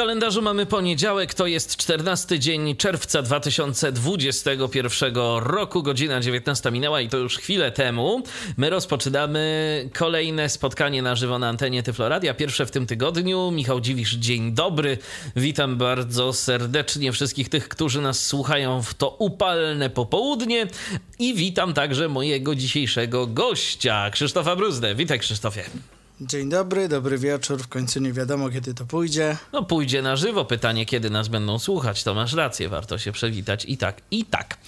Kalendarzu mamy poniedziałek, to jest 14 dzień czerwca 2021 roku, godzina 19 minęła i to już chwilę temu. My rozpoczynamy kolejne spotkanie na żywo na antenie Tyfloradia, pierwsze w tym tygodniu. Michał Dziwisz, dzień dobry. Witam bardzo serdecznie wszystkich tych, którzy nas słuchają w to upalne popołudnie i witam także mojego dzisiejszego gościa, Krzysztofa Bruzdę. Witaj Krzysztofie. Dzień dobry, dobry wieczór. W końcu nie wiadomo, kiedy to pójdzie. No, pójdzie na żywo. Pytanie, kiedy nas będą słuchać, to masz rację, warto się przewitać i tak, i tak.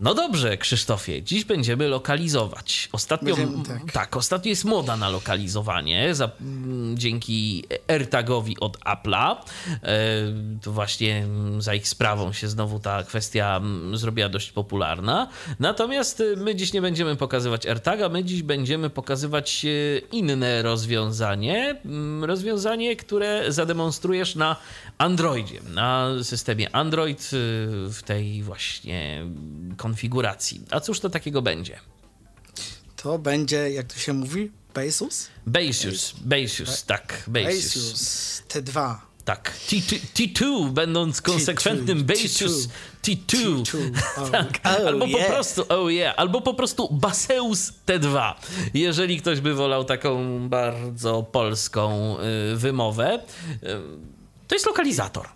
No dobrze, Krzysztofie, dziś będziemy lokalizować. Ostatnio, będziemy, tak. tak. ostatnio jest moda na lokalizowanie za, dzięki AirTagowi od Apple'a. E, to właśnie za ich sprawą się znowu ta kwestia zrobiła dość popularna. Natomiast e, my dziś nie będziemy pokazywać AirTaga, my dziś będziemy pokazywać e, inne rozwiązanie. Rozwiązanie, które zademonstrujesz na Androidzie, na systemie Android w tej właśnie konfiguracji. A cóż to takiego będzie? To będzie, jak to się mówi, Basus? Basus, Basus, tak, Basus. Basus T2. Tak, T2, T2 będąc konsekwentnym Basus T2. tak. Oh, albo yeah. po prostu, oh yeah, albo po prostu Baseus T2, jeżeli ktoś by wolał taką bardzo polską y, wymowę. Y, to jest lokalizator.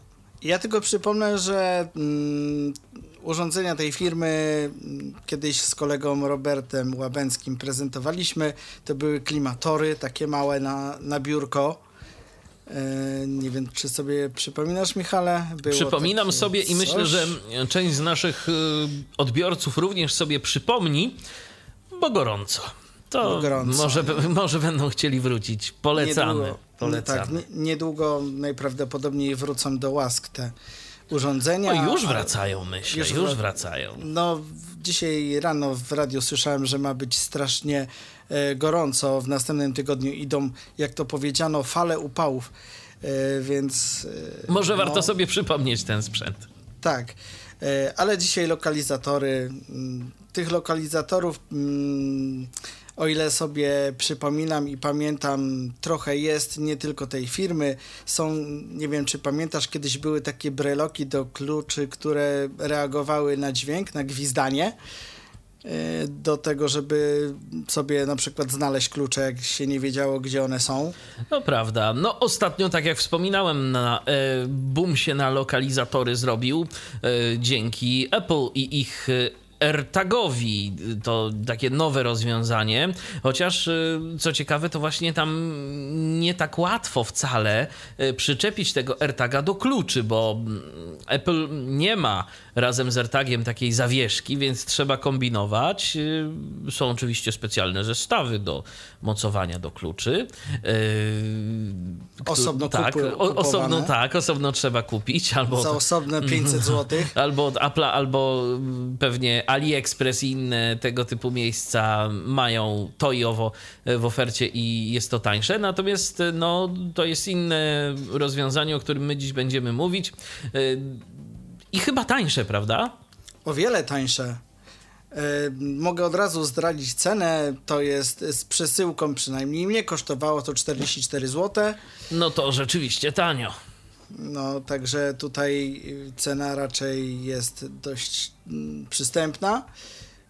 Ja tylko przypomnę, że mm, urządzenia tej firmy mm, kiedyś z kolegą Robertem Łabęckim prezentowaliśmy. To były klimatory, takie małe na, na biurko. E, nie wiem, czy sobie przypominasz, Michale? Było Przypominam sobie i myślę, że część z naszych y, odbiorców również sobie przypomni, bo gorąco. To gorąco. Może, może będą chcieli wrócić. Polecamy. Niedługo, polecamy. Tak, niedługo najprawdopodobniej wrócą do łask te urządzenia. No już wracają, myślę, już, już wracają. No, dzisiaj rano w radiu słyszałem, że ma być strasznie e, gorąco. W następnym tygodniu idą, jak to powiedziano, fale upałów, e, więc... E, Może no, warto sobie przypomnieć ten sprzęt. Tak, e, ale dzisiaj lokalizatory, mm, tych lokalizatorów... Mm, o ile sobie przypominam i pamiętam, trochę jest nie tylko tej firmy. Są, nie wiem czy pamiętasz, kiedyś były takie breloki do kluczy, które reagowały na dźwięk, na gwizdanie e, do tego, żeby sobie na przykład znaleźć klucze, jak się nie wiedziało, gdzie one są. No prawda. No ostatnio, tak jak wspominałem, na, e, boom się na lokalizatory zrobił e, dzięki Apple i ich AirTagowi. To takie nowe rozwiązanie, chociaż y, co ciekawe, to właśnie tam nie tak łatwo wcale y, przyczepić tego AirTaga do kluczy, bo mm, Apple nie ma razem z AirTagiem takiej zawieszki, więc trzeba kombinować. Y, są oczywiście specjalne zestawy do mocowania do kluczy. Osobno tak, o, osobno tak, osobno trzeba kupić albo za osobne 500 zł. Albo od Apple'a, albo pewnie AliExpress i inne tego typu miejsca mają to i owo w ofercie i jest to tańsze. Natomiast no, to jest inne rozwiązanie, o którym my dziś będziemy mówić. I chyba tańsze, prawda? O wiele tańsze. Mogę od razu zdradzić cenę. To jest z przesyłką przynajmniej mnie kosztowało to 44 zł. No to rzeczywiście tanio. No, także tutaj cena raczej jest dość mm, przystępna.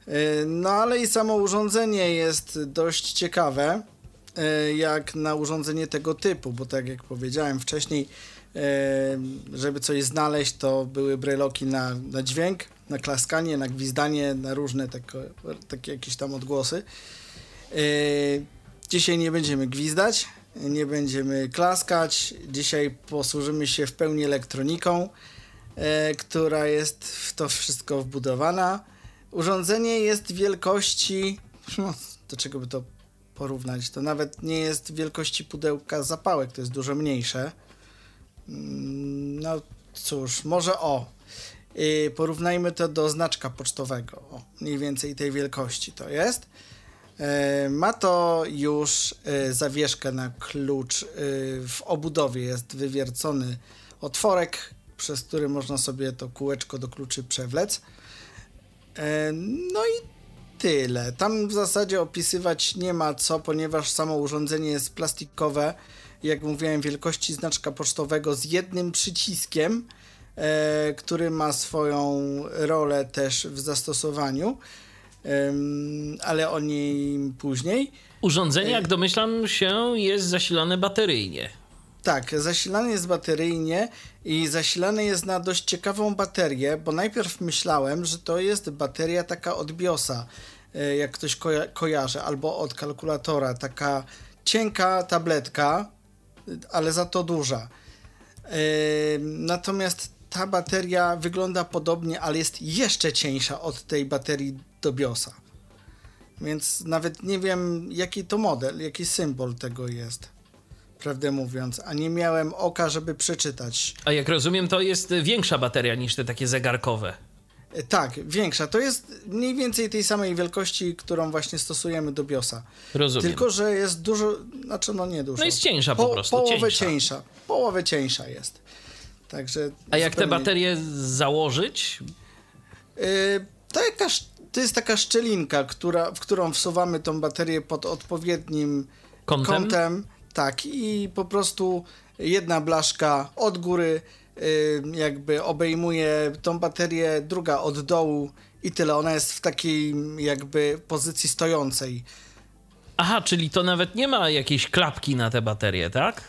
E, no, ale i samo urządzenie jest dość ciekawe, e, jak na urządzenie tego typu, bo tak jak powiedziałem wcześniej, żeby coś znaleźć, to były breloki na, na dźwięk, na klaskanie, na gwizdanie, na różne takie jakieś tam odgłosy. Dzisiaj nie będziemy gwizdać, nie będziemy klaskać. Dzisiaj posłużymy się w pełni elektroniką, e, która jest w to wszystko wbudowana. Urządzenie jest wielkości, no, do czego by to porównać, to nawet nie jest wielkości pudełka zapałek, to jest dużo mniejsze. Mm, no cóż, może o, porównajmy to do znaczka pocztowego, o, mniej więcej tej wielkości to jest. E, ma to już e, zawieszkę na klucz. E, w obudowie jest wywiercony otworek przez który można sobie to kółeczko do kluczy przewlec. No i tyle. Tam w zasadzie opisywać nie ma co, ponieważ samo urządzenie jest plastikowe, jak mówiłem, wielkości znaczka pocztowego z jednym przyciskiem, który ma swoją rolę też w zastosowaniu, ale o niej później. Urządzenie, jak domyślam się, jest zasilane bateryjnie. Tak, zasilany jest bateryjnie i zasilany jest na dość ciekawą baterię, bo najpierw myślałem, że to jest bateria taka od BIOSa, e, jak ktoś koja kojarzy, albo od kalkulatora, taka cienka tabletka, ale za to duża. E, natomiast ta bateria wygląda podobnie, ale jest jeszcze cieńsza od tej baterii do BIOSa. Więc nawet nie wiem, jaki to model, jaki symbol tego jest prawdę mówiąc, a nie miałem oka, żeby przeczytać. A jak rozumiem, to jest większa bateria niż te takie zegarkowe. E, tak, większa. To jest mniej więcej tej samej wielkości, którą właśnie stosujemy do BIOSa. Rozumiem. Tylko, że jest dużo, znaczy no nie dużo. No jest cieńsza po, po prostu. Połowę cieńsza. cieńsza. Połowę cieńsza jest. Także A jak zupełnie... te baterie założyć? Yy, to, jakaś, to jest taka szczelinka, która, w którą wsuwamy tą baterię pod odpowiednim kątem, kątem tak, i po prostu jedna blaszka od góry y, jakby obejmuje tą baterię, druga od dołu i tyle. Ona jest w takiej jakby pozycji stojącej. Aha, czyli to nawet nie ma jakiejś klapki na te baterie, tak?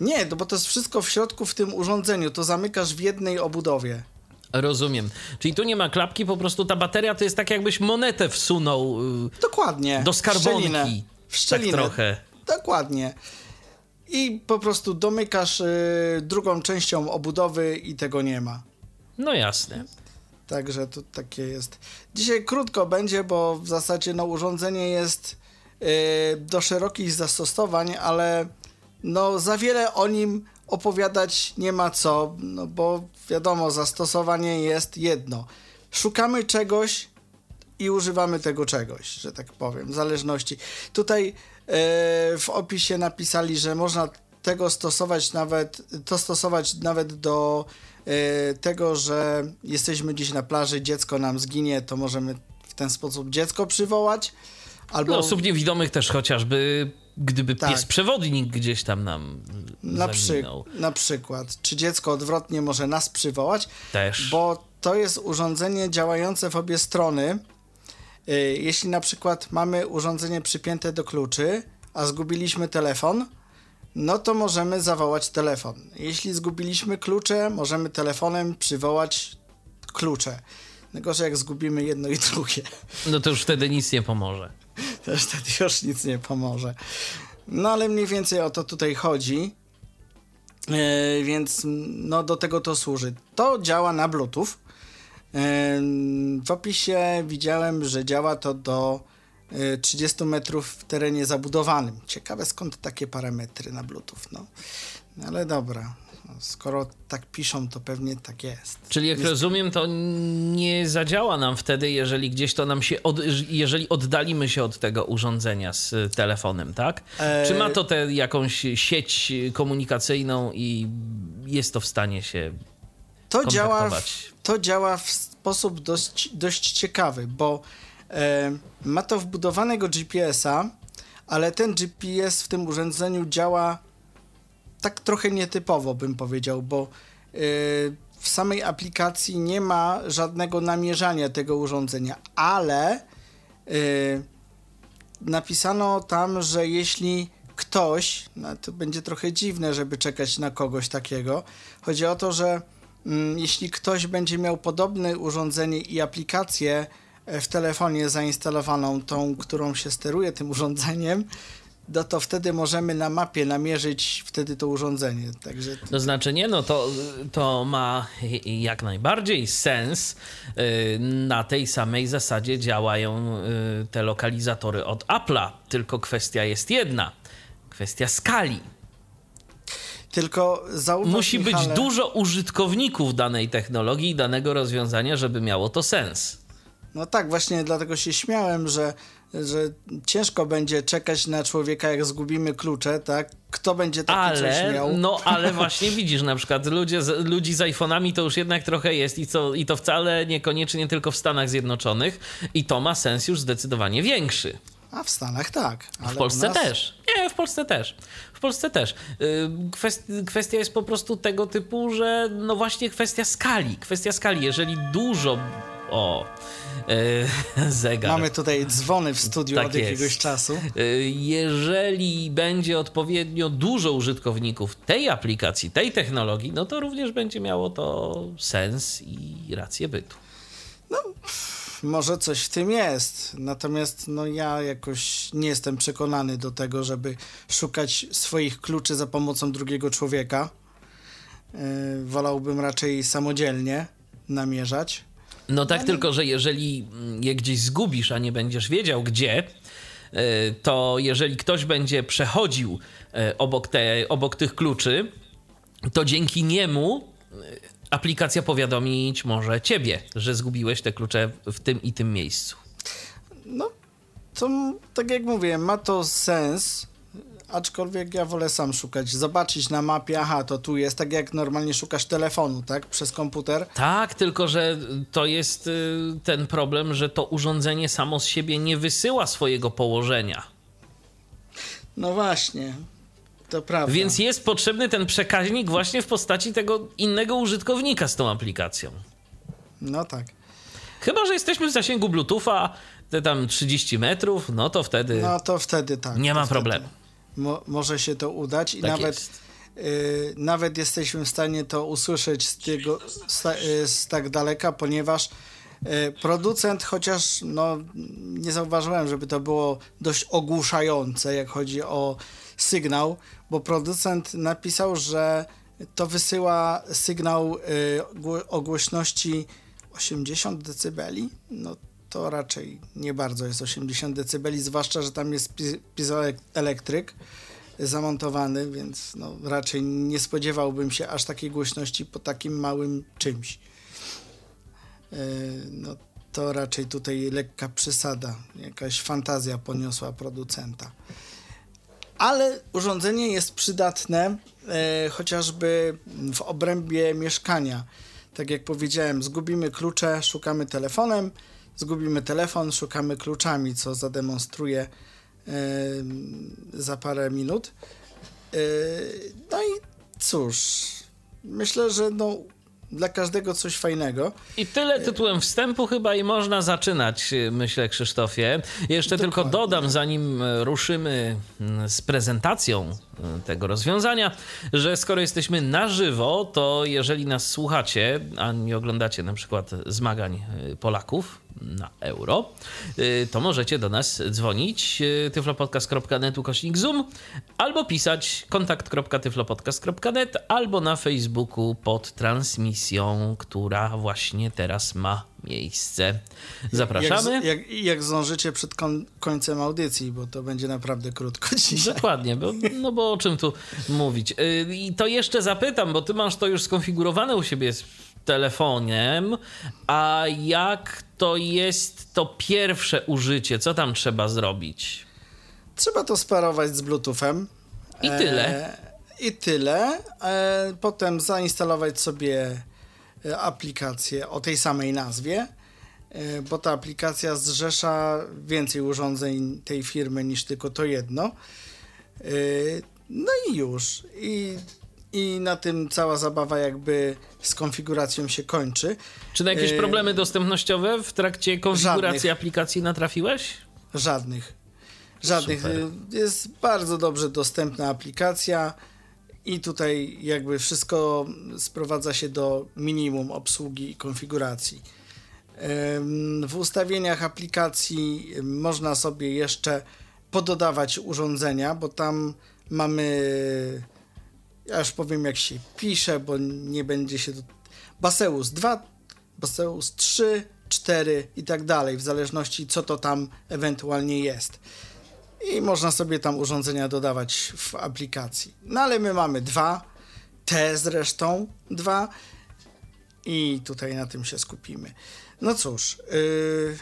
Nie, bo to jest wszystko w środku w tym urządzeniu. To zamykasz w jednej obudowie. Rozumiem. Czyli tu nie ma klapki, po prostu ta bateria to jest tak, jakbyś monetę wsunął. Y, Dokładnie. Do skarbonki. W szczelinę. W szczelinę. Tak trochę. Dokładnie. I po prostu domykasz y, drugą częścią obudowy i tego nie ma. No jasne. Także to takie jest. Dzisiaj krótko będzie, bo w zasadzie no, urządzenie jest y, do szerokich zastosowań, ale no, za wiele o nim opowiadać nie ma co, no bo wiadomo, zastosowanie jest jedno. Szukamy czegoś i używamy tego czegoś, że tak powiem, w zależności. Tutaj E, w opisie napisali, że można tego stosować nawet, to stosować nawet do e, tego, że jesteśmy gdzieś na plaży, dziecko nam zginie, to możemy w ten sposób dziecko przywołać. Albo... No, osób niewidomych też chociażby, gdyby tak. pies przewodnik gdzieś tam nam na, przy, na przykład. Czy dziecko odwrotnie może nas przywołać? Też. Bo to jest urządzenie działające w obie strony Y, jeśli na przykład mamy urządzenie przypięte do kluczy, a zgubiliśmy telefon, no to możemy zawołać telefon. Jeśli zgubiliśmy klucze, możemy telefonem przywołać klucze. że jak zgubimy jedno i drugie. No to już wtedy nic nie pomoże. Też wtedy już nic nie pomoże. No ale mniej więcej o to tutaj chodzi. Yy, więc no do tego to służy. To działa na Bluetooth. W opisie widziałem, że działa to do 30 e, metrów w terenie zabudowanym. Ciekawe skąd takie parametry na Bluetooth, no. Ale dobra, skoro tak piszą, to pewnie tak jest. Czyli jak jest... rozumiem, to nie zadziała nam wtedy, jeżeli gdzieś to nam się, od, jeżeli oddalimy się od tego urządzenia z telefonem, tak? E... Czy ma to tę jakąś sieć komunikacyjną i jest to w stanie się to działa, w, to działa w sposób dość, dość ciekawy, bo e, ma to wbudowanego GPS-a, ale ten GPS w tym urządzeniu działa tak trochę nietypowo, bym powiedział, bo e, w samej aplikacji nie ma żadnego namierzania tego urządzenia, ale e, napisano tam, że jeśli ktoś, no to będzie trochę dziwne, żeby czekać na kogoś takiego, chodzi o to, że Mm, jeśli ktoś będzie miał podobne urządzenie i aplikację e, w telefonie zainstalowaną, tą, którą się steruje tym urządzeniem, no to wtedy możemy na mapie namierzyć wtedy to urządzenie. Także... To znaczy nie, no to, to ma jak najbardziej sens. Y, na tej samej zasadzie działają y, te lokalizatory od Apple'a, tylko kwestia jest jedna. Kwestia skali tylko zauważ, Musi Michale, być dużo użytkowników danej technologii i danego rozwiązania, żeby miało to sens. No tak, właśnie dlatego się śmiałem, że że ciężko będzie czekać na człowieka, jak zgubimy klucze, tak? Kto będzie taki ale, coś miał? No, ale właśnie widzisz, na przykład ludzie z, ludzi z iPhone'ami to już jednak trochę jest i, co, i to wcale niekoniecznie tylko w Stanach Zjednoczonych i to ma sens już zdecydowanie większy. A w Stanach tak. w Polsce nas... też. Nie, w Polsce też. W Polsce też. Y, kwestia jest po prostu tego typu, że no właśnie kwestia skali. Kwestia skali. Jeżeli dużo. O, yy, zegar. Mamy tutaj dzwony w studiu tak od jakiegoś jest. czasu. Yy, jeżeli będzie odpowiednio dużo użytkowników tej aplikacji, tej technologii, no to również będzie miało to sens i rację bytu. No może coś w tym jest. Natomiast no, ja jakoś nie jestem przekonany do tego, żeby szukać swoich kluczy za pomocą drugiego człowieka. Yy, wolałbym raczej samodzielnie namierzać. No tak, tylko że jeżeli je gdzieś zgubisz, a nie będziesz wiedział gdzie, yy, to jeżeli ktoś będzie przechodził yy, obok, te, obok tych kluczy, to dzięki niemu aplikacja powiadomić może ciebie, że zgubiłeś te klucze w tym i tym miejscu. No, to tak jak mówię, ma to sens, aczkolwiek ja wolę sam szukać, zobaczyć na mapie, aha, to tu jest, tak jak normalnie szukasz telefonu, tak, przez komputer. Tak, tylko że to jest y, ten problem, że to urządzenie samo z siebie nie wysyła swojego położenia. No właśnie. To prawda. Więc jest potrzebny ten przekaźnik właśnie w postaci tego innego użytkownika z tą aplikacją. No tak. Chyba, że jesteśmy w zasięgu Bluetootha, te tam 30 metrów, no to wtedy. No to wtedy tak. Nie ma problemu. Mo może się to udać i tak nawet. Y, nawet jesteśmy w stanie to usłyszeć z, tego, z, y, z tak daleka, ponieważ y, producent, chociaż no, nie zauważyłem, żeby to było dość ogłuszające, jak chodzi o sygnał, bo producent napisał, że to wysyła sygnał y, o głośności 80 dB. No to raczej nie bardzo jest 80 dB, zwłaszcza, że tam jest piezoelektryk zamontowany, więc no, raczej nie spodziewałbym się aż takiej głośności po takim małym czymś. Y, no to raczej tutaj lekka przesada, jakaś fantazja poniosła producenta ale urządzenie jest przydatne e, chociażby w obrębie mieszkania. Tak jak powiedziałem, zgubimy klucze, szukamy telefonem, zgubimy telefon, szukamy kluczami, co zademonstruję za parę minut. E, no i cóż, myślę, że no, dla każdego coś fajnego. I tyle tytułem wstępu chyba i można zaczynać, myślę, Krzysztofie. Jeszcze Dokładnie. tylko dodam, zanim ruszymy mm, z prezentacją mm, tego rozwiązania, że skoro jesteśmy na żywo, to jeżeli nas słuchacie, a nie oglądacie na przykład zmagań y, Polaków, na euro, y, to możecie do nas dzwonić y, tyflopodcast.net ukośnik zoom albo pisać kontakt.tyflopodcast.net albo na Facebooku pod transmisją, która właśnie teraz ma miejsce. Zapraszamy. Jak, jak, jak zdążycie przed kon, końcem audycji, bo to będzie naprawdę krótko dzisiaj. Dokładnie, bo, no bo o czym tu mówić. Y, I to jeszcze zapytam, bo ty masz to już skonfigurowane u siebie telefonem, a jak to jest to pierwsze użycie? Co tam trzeba zrobić? Trzeba to sparować z Bluetoothem. I tyle. E, I tyle. E, potem zainstalować sobie e, aplikację o tej samej nazwie, e, bo ta aplikacja zrzesza więcej urządzeń tej firmy niż tylko to jedno. No i już. I i na tym cała zabawa jakby z konfiguracją się kończy. Czy na jakieś e, problemy dostępnościowe w trakcie konfiguracji żadnych. aplikacji natrafiłeś? Żadnych. Żadnych. Super. Jest bardzo dobrze dostępna aplikacja i tutaj jakby wszystko sprowadza się do minimum obsługi i konfiguracji. W ustawieniach aplikacji można sobie jeszcze pododawać urządzenia, bo tam mamy ja już powiem, jak się pisze, bo nie będzie się. Baseus 2, Baseus 3, 4 i tak dalej, w zależności co to tam ewentualnie jest. I można sobie tam urządzenia dodawać w aplikacji. No ale my mamy dwa, te zresztą dwa, i tutaj na tym się skupimy. No cóż, yy,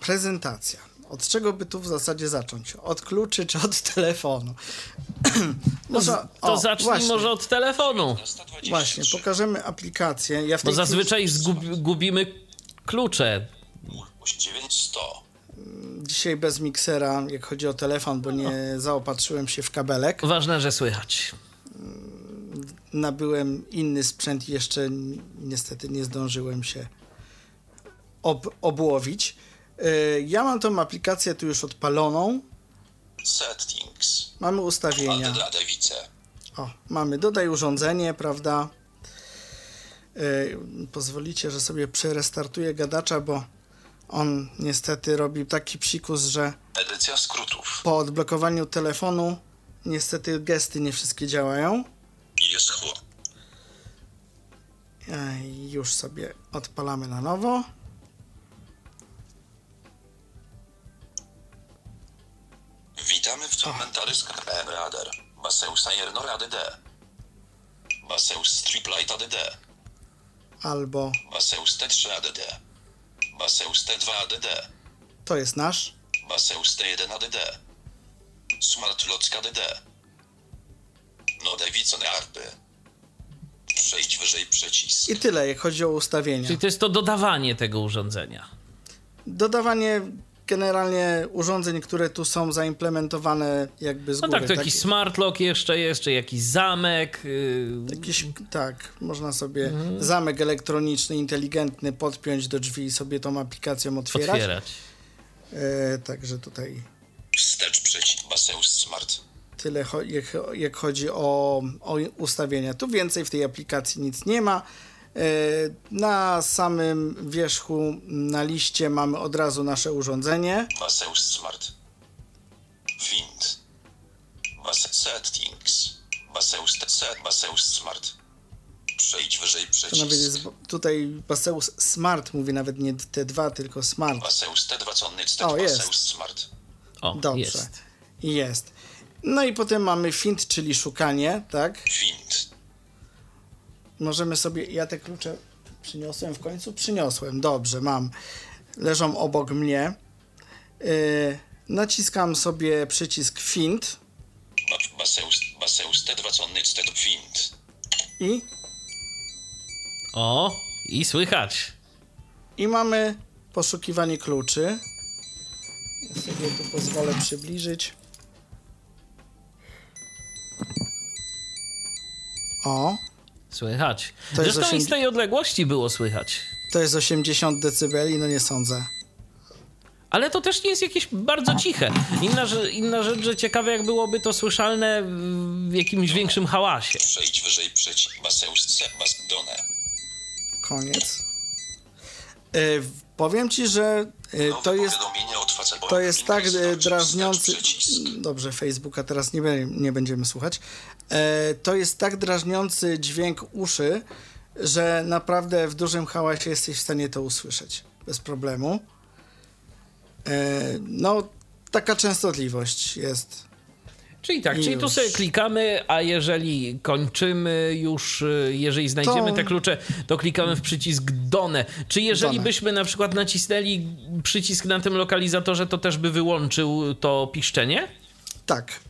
prezentacja. Od czego by tu w zasadzie zacząć? Od kluczy czy od telefonu? może, to o, zacznij właśnie. może od telefonu. Właśnie, pokażemy aplikację. Ja Bo zazwyczaj zgubimy klucze. Dzisiaj bez miksera, jak chodzi o telefon, bo nie zaopatrzyłem się w kabelek. Ważne, że słychać. Nabyłem inny sprzęt i jeszcze niestety nie zdążyłem się ob obłowić. Y, ja mam tą aplikację tu już odpaloną. Settings. Mamy ustawienia. O, mamy dodaj urządzenie, prawda? Yy, pozwolicie, że sobie przerestartuję gadacza, bo on niestety robi taki psikus, że Edycja skrótów. po odblokowaniu telefonu niestety gesty nie wszystkie działają. Jest Yy, już sobie odpalamy na nowo. Komentarzach Radar. Baseus Ajerno ADD. Baseus Triplight ADD. Albo Baseus T3 ADD. Baseus T2 ADD. To jest nasz. Baseus T1 ADD. Smart Lock ADD. No Davidson ARPy. Przejdź wyżej przycisk. I tyle, jak chodzi o ustawienia. Czyli to jest to dodawanie tego urządzenia. Dodawanie generalnie urządzeń, które tu są zaimplementowane jakby z góry. No tak, to jakiś smart lock jeszcze jest, czy jakiś zamek. Yy... Jakiś, tak, można sobie mhm. zamek elektroniczny, inteligentny podpiąć do drzwi i sobie tą aplikacją otwierać. Otwierać. E, także tutaj... Wstecz przeciw Baseus Smart. Tyle jak, jak chodzi o, o ustawienia. Tu więcej w tej aplikacji nic nie ma. E, na samym wierzchu na liście mamy od razu nasze urządzenie. Baseus Smart. Wind. Settings. Baseus set. Baseus Smart. Przejdź wyżej przycisk. To nawet jest, tutaj Baseus Smart mówi nawet nie T2, tylko Smart. Baseus T2, co on T2, o, jest. Baseus Smart. O, Dobrze. Jest. jest. No i potem mamy Find, czyli szukanie, tak? Find możemy sobie, ja te klucze przyniosłem w końcu, przyniosłem, dobrze, mam, leżą obok mnie. Yy, naciskam sobie przycisk Find. Baseus, Baseus T2 Find. I? O, i słychać. I mamy poszukiwanie kluczy. Ja sobie tu pozwolę przybliżyć. O, Słychać. To Zresztą 8... i z tej odległości było słychać. To jest 80 decybeli? No nie sądzę. Ale to też nie jest jakieś bardzo ciche. Inna, inna rzecz, że ciekawe jak byłoby to słyszalne w jakimś większym hałasie. Przejdź wyżej przeciw Maseus Done. Koniec. Yy, powiem ci, że yy, to jest to jest tak e, drażniący dobrze, Facebooka teraz nie, nie będziemy słuchać E, to jest tak drażniący dźwięk uszy, że naprawdę w dużym hałasie jesteś w stanie to usłyszeć bez problemu. E, no, taka częstotliwość jest. Czyli tak, I czyli już. tu sobie klikamy, a jeżeli kończymy już, e, jeżeli znajdziemy to... te klucze, to klikamy w przycisk Done. Czy jeżeli Done. byśmy na przykład nacisnęli przycisk na tym lokalizatorze, to też by wyłączył to piszczenie? Tak,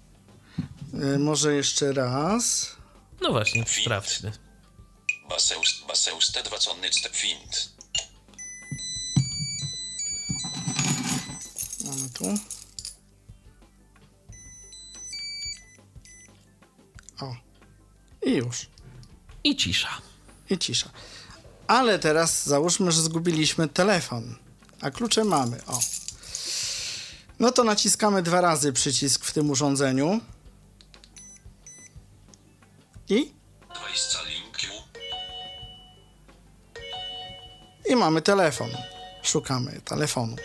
E, może jeszcze raz. No właśnie, sprawdźmy. Baseus, Baseus T2 Wind. Mamy tu. I już. I cisza. I cisza. Ale teraz załóżmy, że zgubiliśmy telefon, a klucze mamy. O. No to naciskamy dwa razy przycisk w tym urządzeniu. I? I mamy telefon. Szukamy telefonu.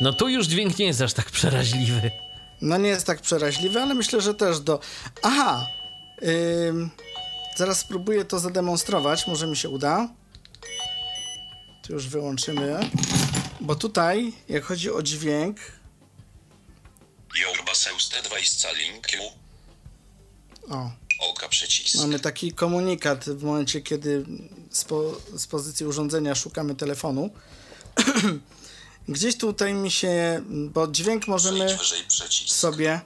No tu już dźwięk nie jest aż tak przeraźliwy. No nie jest tak przeraźliwy, ale myślę, że też do... Aha! Ym... Zaraz spróbuję to zademonstrować, może mi się uda. Tu już wyłączymy. Bo tutaj, jak chodzi o dźwięk... Your Baseus T2 o. Oka przycisk. Mamy taki komunikat w momencie, kiedy z, po, z pozycji urządzenia szukamy telefonu. Gdzieś tutaj mi się, bo dźwięk możemy sobie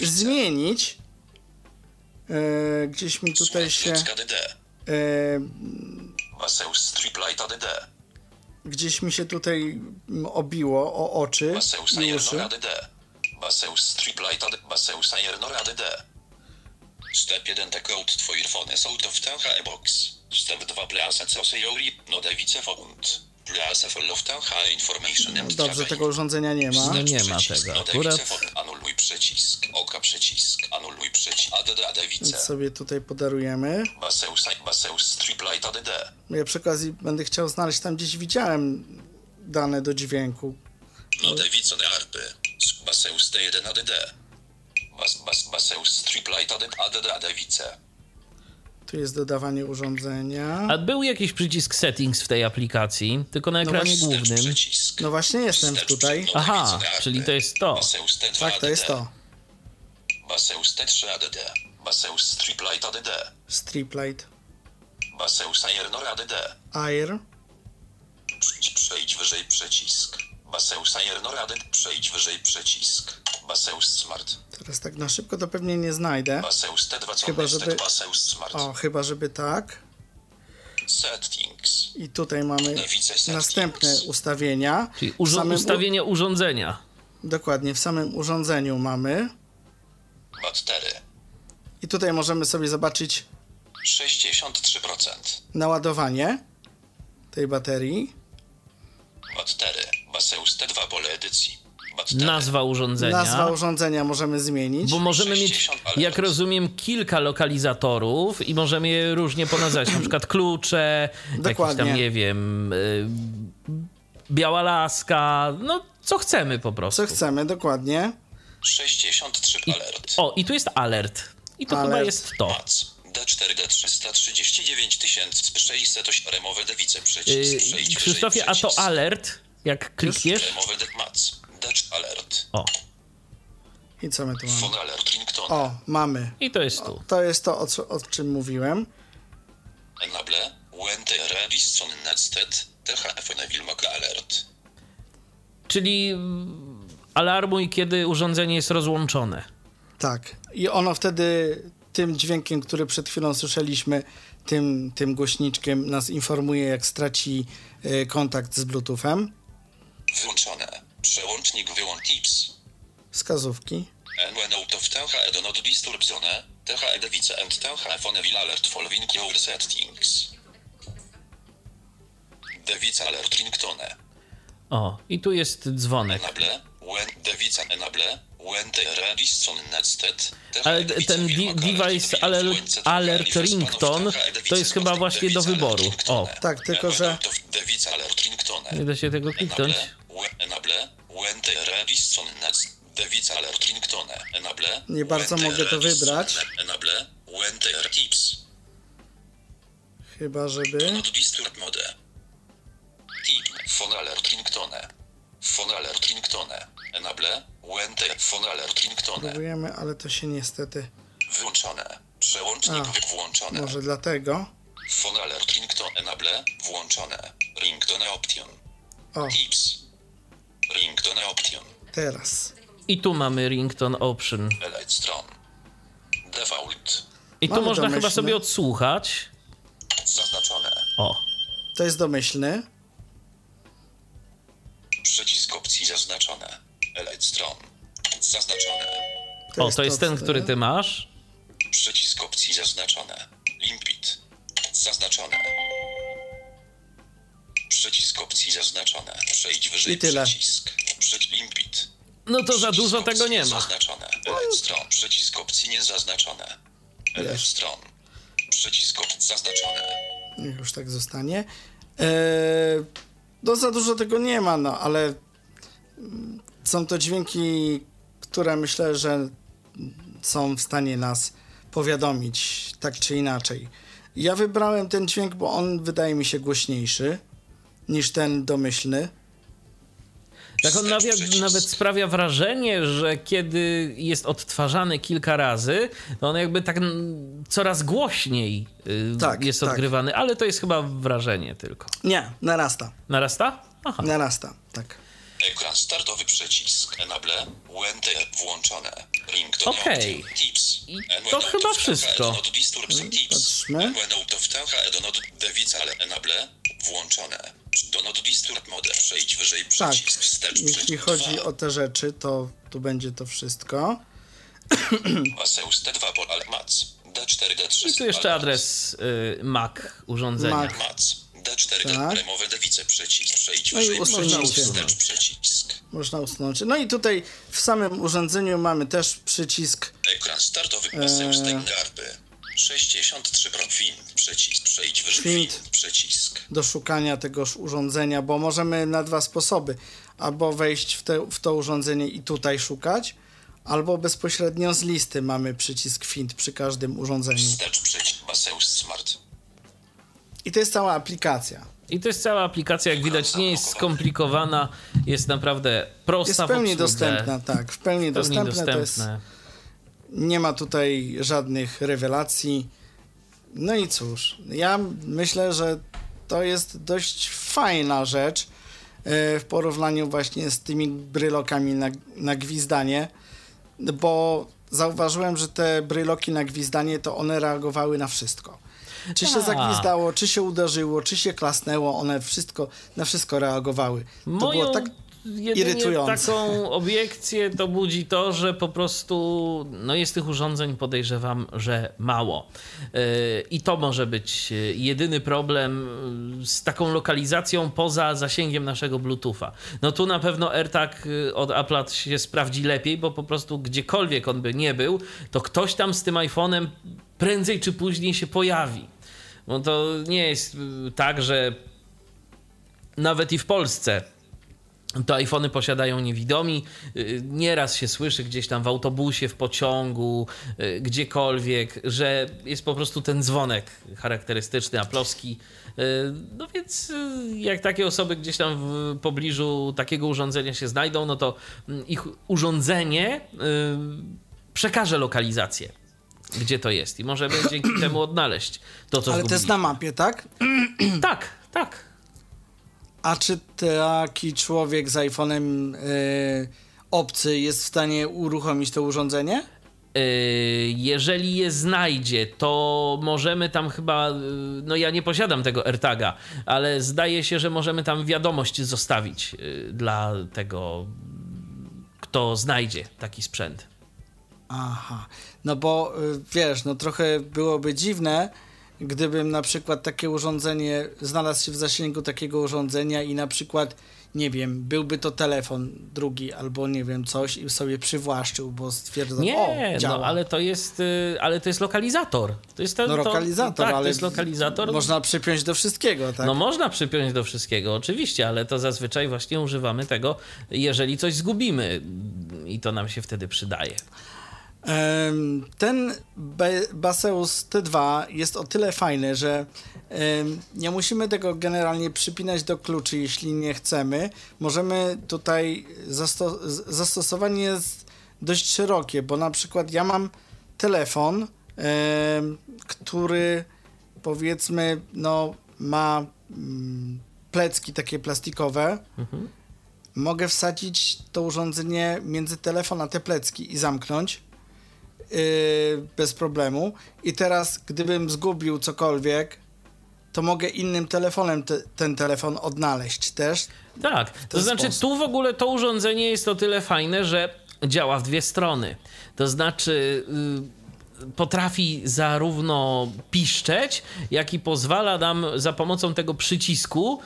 zmienić. E, gdzieś mi tutaj się... E, gdzieś mi się tutaj obiło o oczy i uszy. Step 1 take out twoje phone out of the box. Step 2 place jori no device font. And Dobrze, tego urządzenia nie ma. No nie ma tego akurat. Anuluj przycisk, oka przycisk, anuluj przycisk, add. Więc sobie tutaj podarujemy. Baseus, Baseus Triplight ADD. Ja przy okazji będę chciał znaleźć, tam gdzieś widziałem dane do dźwięku. No device arpy. Baseus T1 ADD. Bas, bas, baseus triplight add adewice. Tu jest dodawanie urządzenia. A był jakiś przycisk settings w tej aplikacji, tylko na no ekranie no głównym. Przycisk. No właśnie jestem tutaj. Aha, czyli to jest to. Tak, to jest to. Baseus T3 ADD. Baseus Striplight ADD. Striplight. Baseus Air Nor ADD. Air. Przejdź wyżej przycisk. Baseus Air Nor ADD. Przejdź wyżej przycisk. Baseus Smart. Teraz tak na szybko to pewnie nie znajdę. Baseus T2 chyba żeby... Baseus Smart. O, chyba żeby tak. Settings. I tutaj mamy następne ustawienia. Czyli samym... ustawienia urządzenia. Dokładnie, w samym urządzeniu mamy. Batery. I tutaj możemy sobie zobaczyć 63%. Naładowanie tej baterii. Batery. Baseus T2 pole edycji. Nazwa urządzenia. Nazwa urządzenia możemy zmienić. Bo możemy mieć, jak rozumiem, kilka lokalizatorów i możemy je różnie ponazwać. Na przykład klucze, Dokładnie. jakieś tam, nie wiem, y, biała laska, no co chcemy po prostu. Co chcemy, dokładnie. 63 alert. O, i tu jest alert. I to alert. chyba jest to. D4, D339 608 remowe dewice przycisk. Yy, Krzysztofie, a to alert, jak klikniesz... Remowe Dutch Alert. O. I co my tu mamy? Phone Alert Ringtone. O, mamy. I to jest tu. O, to jest to, o, co, o czym mówiłem. Enable, when the redis on nested, THF alert. Czyli alarmuj, kiedy urządzenie jest rozłączone. Tak. I ono wtedy tym dźwiękiem, który przed chwilą słyszeliśmy, tym, tym głośniczkiem nas informuje, jak straci y, kontakt z Bluetoothem. Włączone. Przełącznik wyłącz tips. Wskazówki. When out of TH do not disturbzone, TH edevice and TH phone will alert following your settings. Device alert ringtone. O, i tu jest dzwonek. Enable, when device enable, when the register nested. Ale ten device alert, alert ringtone to jest chyba właśnie do wyboru. O. Tak, tylko że... Nie da się tego kliknąć. Nie bardzo mogę to wybrać. Chyba, żeby... Phone alert ringtone. Phone alert ringtone. Enable. Wente. Phone alert ringtone. Próbujemy, ale to się niestety... Wyłączone. Przełącznik A, włączone. Może dlatego? Phone alert ringtone. Enable. Włączone. Ringtone option. O. Tips. Ringtone option. Teraz. I tu mamy ringtone option. Default. I tu mamy można domyślny. chyba sobie odsłuchać. Zaznaczone. O. To jest domyślny. Przycisk opcji zaznaczone. Elite stron. Zaznaczone. To o, to jest ten, który ty masz. Przycisk opcji zaznaczone. Limpit. Zaznaczone. Przycisk opcji zaznaczone. Przejdź wyżej I tyle. przycisk. Przycisk limpit. No to za dużo tego nie ma. Zaznaczone. Stron. Przycisk opcji niezaznaczone. Elect stron. Przycisk opcji zaznaczone. Niech już tak zostanie. Eee, no za dużo tego nie ma, no ale są to dźwięki, które myślę, że są w stanie nas powiadomić tak czy inaczej. Ja wybrałem ten dźwięk, bo on wydaje mi się głośniejszy niż ten domyślny. Tak on nawet, nawet sprawia wrażenie, że kiedy jest odtwarzany kilka razy, to on jakby tak coraz głośniej y, tak, jest tak. odgrywany, ale to jest chyba wrażenie tylko. Nie, narasta. Narasta? Aha. Narasta, tak. Ekran startowy przycisk Enable UNT włączone. Okej. Okay. To chyba wszystko. Patrzmy. Włączone. Disturb mode przejdź wyżej tak. przycisk tak. Jeśli chodzi 2. o te rzeczy, to tu będzie to wszystko. Maseus T2 Polal Mac D4 D3 I tu jeszcze adres y, Mac urządzenia. Mac. Mac D4 tak. remowe dewice przycisk przejdź wyżej no przycisk przycisk. Można usunąć. No i tutaj w samym urządzeniu mamy też przycisk ekran startowy Maseus e... Garby 63 profil przycisk przejdź wyżej przycisk do szukania tegoż urządzenia, bo możemy na dwa sposoby. Albo wejść w, te, w to urządzenie i tutaj szukać, albo bezpośrednio z listy mamy przycisk Find przy każdym urządzeniu. Wstecz przycisk Smart. I to jest cała aplikacja. I to jest cała aplikacja, jak widać, nie jest skomplikowana, jest naprawdę prosta. Jest w pełni w dostępna, tak, w pełni, w pełni dostępna. dostępne. Nie ma tutaj żadnych rewelacji. No i cóż, ja myślę, że to jest dość fajna rzecz e, w porównaniu właśnie z tymi brylokami na, na gwizdanie, bo zauważyłem, że te bryloki na gwizdanie to one reagowały na wszystko. Czy się tak. zagwizdało, czy się uderzyło, czy się klasnęło, one wszystko, na wszystko reagowały. To Moją było tak irytujące. taką obiekcję to budzi to, że po prostu no jest tych urządzeń podejrzewam, że mało. Yy, I to może być jedyny problem z taką lokalizacją poza zasięgiem naszego Bluetootha. No tu na pewno AirTag od Apple się sprawdzi lepiej, bo po prostu gdziekolwiek on by nie był, to ktoś tam z tym iPhone'em prędzej czy później się pojawi. Bo to nie jest tak, że nawet i w Polsce to iPhony posiadają niewidomi. Y, nieraz się słyszy gdzieś tam w autobusie, w pociągu, y, gdziekolwiek, że jest po prostu ten dzwonek charakterystyczny, aplowski. Y, no więc jak takie osoby gdzieś tam w pobliżu takiego urządzenia się znajdą, no to mm, ich urządzenie przekaże lokalizację gdzie to jest i możemy dzięki temu odnaleźć to, co Ale to jest na mapie, tak? tak, tak. A czy taki człowiek z iPhone'em yy, obcy jest w stanie uruchomić to urządzenie? E, jeżeli je znajdzie, to możemy tam chyba. E, no, ja nie posiadam tego AirTaga, ale zdaje się, że możemy tam wiadomość zostawić dla tego, kto znajdzie taki sprzęt. Aha. No bo wiesz, no trochę byłoby dziwne, gdybym na przykład takie urządzenie, znalazł się w zasięgu takiego urządzenia i na przykład, nie wiem, byłby to telefon drugi albo nie wiem, coś i sobie przywłaszczył, bo stwierdzał, nie, o, działa. no ale to jest, y, ale to jest lokalizator. To jest to, no lokalizator, to, tak, ale to jest lokalizator. Można przypiąć do wszystkiego, tak? No można przypiąć do wszystkiego, oczywiście, ale to zazwyczaj właśnie używamy tego, jeżeli coś zgubimy i to nam się wtedy przydaje. Ten Baseus T2 jest o tyle fajny, że nie musimy tego generalnie przypinać do kluczy, jeśli nie chcemy. Możemy tutaj, zasto zastosowanie jest dość szerokie, bo na przykład ja mam telefon, który powiedzmy, no ma mm, plecki takie plastikowe. Mhm. Mogę wsadzić to urządzenie między telefon a te plecki i zamknąć bez problemu. I teraz, gdybym zgubił cokolwiek, to mogę innym telefonem te, ten telefon odnaleźć też. Tak, to znaczy sposób. tu w ogóle to urządzenie jest o tyle fajne, że działa w dwie strony. To znaczy. Yy potrafi zarówno piszczeć, jak i pozwala nam za pomocą tego przycisku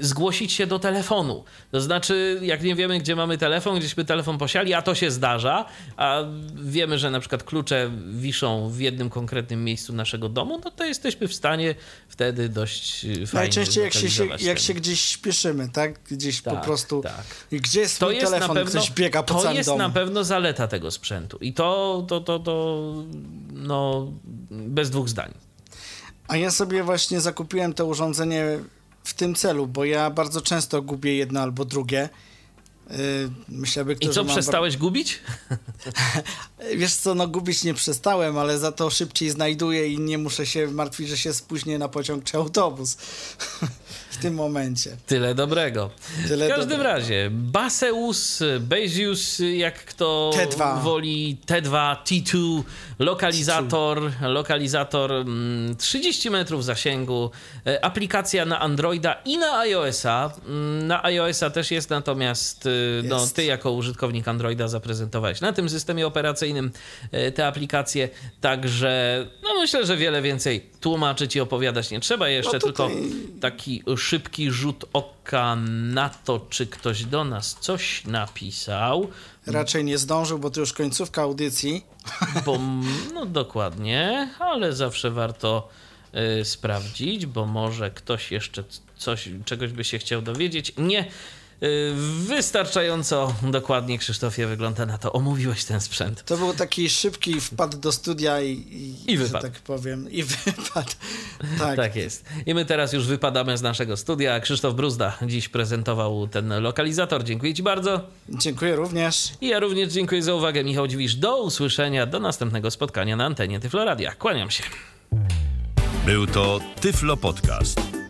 zgłosić się do telefonu. To znaczy, jak nie wiemy, gdzie mamy telefon, gdzieśmy telefon posiali, a to się zdarza, a wiemy, że na przykład klucze wiszą w jednym konkretnym miejscu naszego domu, no to jesteśmy w stanie wtedy dość y, fajnie Najczęściej jak się, jak się gdzieś śpieszymy, tak? Gdzieś tak, po prostu... Tak. Gdzie jest to jest telefon? Pewno, Ktoś biega po To jest na pewno zaleta tego sprzętu. I to, to, to, to no, bez dwóch zdań. A ja sobie właśnie zakupiłem to urządzenie w tym celu, bo ja bardzo często gubię jedno albo drugie Myślę, by I co, przestałeś gubić? Wiesz co, no gubić nie przestałem, ale za to szybciej znajduję i nie muszę się martwić, że się spóźnię na pociąg czy autobus w tym momencie. Tyle dobrego. Tyle w każdym dobrego. razie, Baseus, Bezius, jak kto T2. woli, T2, T2, lokalizator, T2. lokalizator 30 mm, metrów zasięgu, e, aplikacja na Androida i na iOS-a. Mm, na iOS-a też jest, natomiast e, no, ty jako użytkownik Androida zaprezentowałeś na tym systemie operacyjnym e, te aplikacje, także no myślę, że wiele więcej tłumaczyć i opowiadać nie trzeba. Jeszcze no tylko taki szybki rzut oka na to, czy ktoś do nas coś napisał. Raczej nie zdążył, bo to już końcówka audycji. Bo, no dokładnie, ale zawsze warto y, sprawdzić, bo może ktoś jeszcze coś, czegoś by się chciał dowiedzieć. Nie. Y, wystarczająco dokładnie, Krzysztofie, wygląda na to. Omówiłeś ten sprzęt. To był taki szybki wpad do studia i, i, I wypad. tak powiem, i wypad. Tak. tak jest. I my teraz już wypadamy z naszego studia. Krzysztof Bruzda dziś prezentował ten lokalizator. Dziękuję Ci bardzo. Dziękuję również. I ja również dziękuję za uwagę. Michał Dziwisz, do usłyszenia, do następnego spotkania na antenie Tyfloradia. Kłaniam się. Był to Tyflo Podcast.